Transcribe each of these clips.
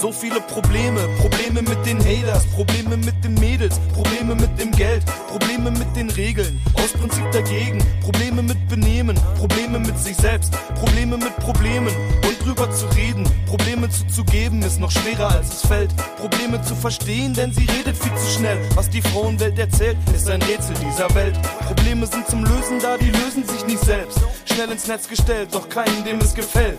So viele Probleme, Probleme mit den Haters, Probleme mit den Mädels, Probleme mit dem Geld, Probleme mit den Regeln, aus Prinzip dagegen, Probleme mit Benehmen, Probleme mit sich selbst, Probleme mit Problemen und drüber zu reden, Probleme zuzugeben ist noch schwerer als es fällt, Probleme zu verstehen, denn sie redet viel zu schnell. Was die Frauenwelt erzählt, ist ein Rätsel dieser Welt. Probleme sind zum Lösen da, die lösen sich nicht selbst. Schnell ins Netz gestellt, doch keinen, dem es gefällt.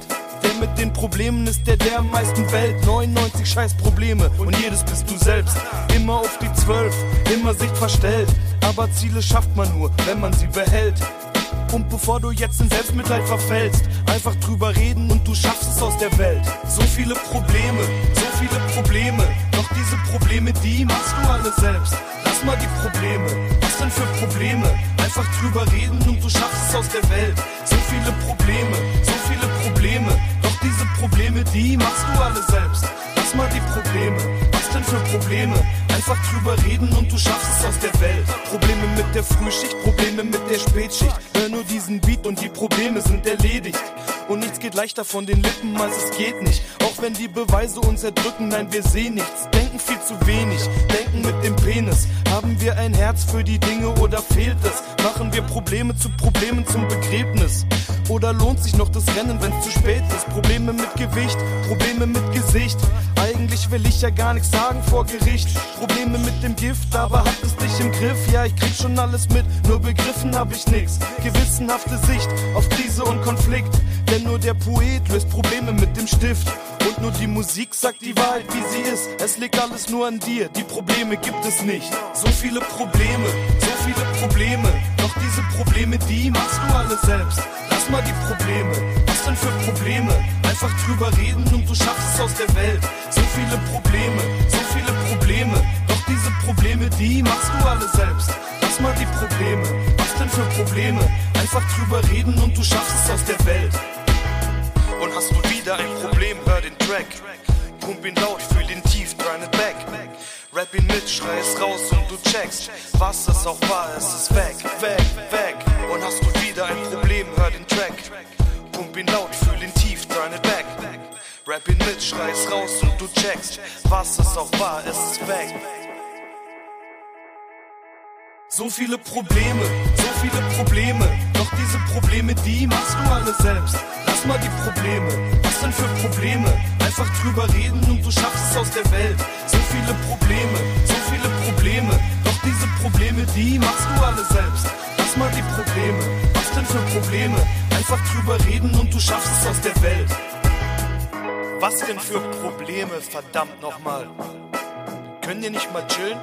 Mit den Problemen ist der, der meisten Welt. 99 scheiß Probleme und jedes bist du selbst. Immer auf die 12, immer Sicht verstellt. Aber Ziele schafft man nur, wenn man sie behält. Und bevor du jetzt in Selbstmitleid verfällst, einfach drüber reden und du schaffst es aus der Welt. So viele Probleme, so viele Probleme. Doch diese Probleme, die machst du alle selbst. Lass mal die Probleme, was denn für Probleme? Einfach drüber reden und du schaffst es aus der Welt. So viele Probleme, so viele Probleme. Doch diese Probleme, die machst du alle selbst. Lass mal die Probleme, denn für Probleme? Einfach drüber reden und du schaffst es aus der Welt. Probleme mit der Frühschicht, Probleme mit der Spätschicht. Hör nur diesen Beat und die Probleme sind erledigt. Und nichts geht leichter von den Lippen, als es geht nicht. Auch wenn die Beweise uns erdrücken, nein, wir sehen nichts. Denken viel zu wenig, denken mit dem Penis. Haben wir ein Herz für die Dinge oder fehlt es? Machen wir Probleme zu Problemen zum Begräbnis? Oder lohnt sich noch das Rennen, wenn's zu spät ist? Probleme mit Gewicht, Probleme mit Gesicht. Eigentlich will ich ja gar nichts sagen vor Gericht. Probleme mit dem Gift, aber hat es dich im Griff? Ja, ich krieg schon alles mit, nur begriffen hab ich nix. Gewissenhafte Sicht auf Krise und Konflikt. Denn nur der Poet löst Probleme mit dem Stift. Und nur die Musik sagt die Wahrheit, wie sie ist. Es liegt alles nur an dir, die Probleme gibt es nicht. So viele Probleme, so viele Probleme. Doch diese Probleme, die machst du alle selbst. Lass mal die Probleme, was denn für Probleme? Einfach drüber reden und du schaffst es aus der Welt. So viele Probleme, so viele Probleme. Doch diese Probleme, die machst du alle selbst. Lass mal die Probleme, was denn für Probleme? Einfach drüber reden und du schaffst es aus der Welt. Und hast du wieder ein Problem, hör den Track. Pump ihn laut, fühl ihn tief, turn it back. Rap ihn mit, schrei es raus und du checkst. Was es auch war, es ist Rap ihn mit, schrei es raus und du checkst. Was es auch war, es ist weg. So viele Probleme, so viele Probleme. Doch diese Probleme, die machst du alle selbst. Lass mal die Probleme, was denn für Probleme? Einfach drüber reden und du schaffst es aus der Welt. So viele Probleme, so viele Probleme. Doch diese Probleme, die machst du alle selbst. Lass mal die Probleme, was denn für Probleme? Einfach drüber reden und du schaffst es aus der Welt. Was denn für Probleme, verdammt nochmal? Können ihr nicht mal chillen?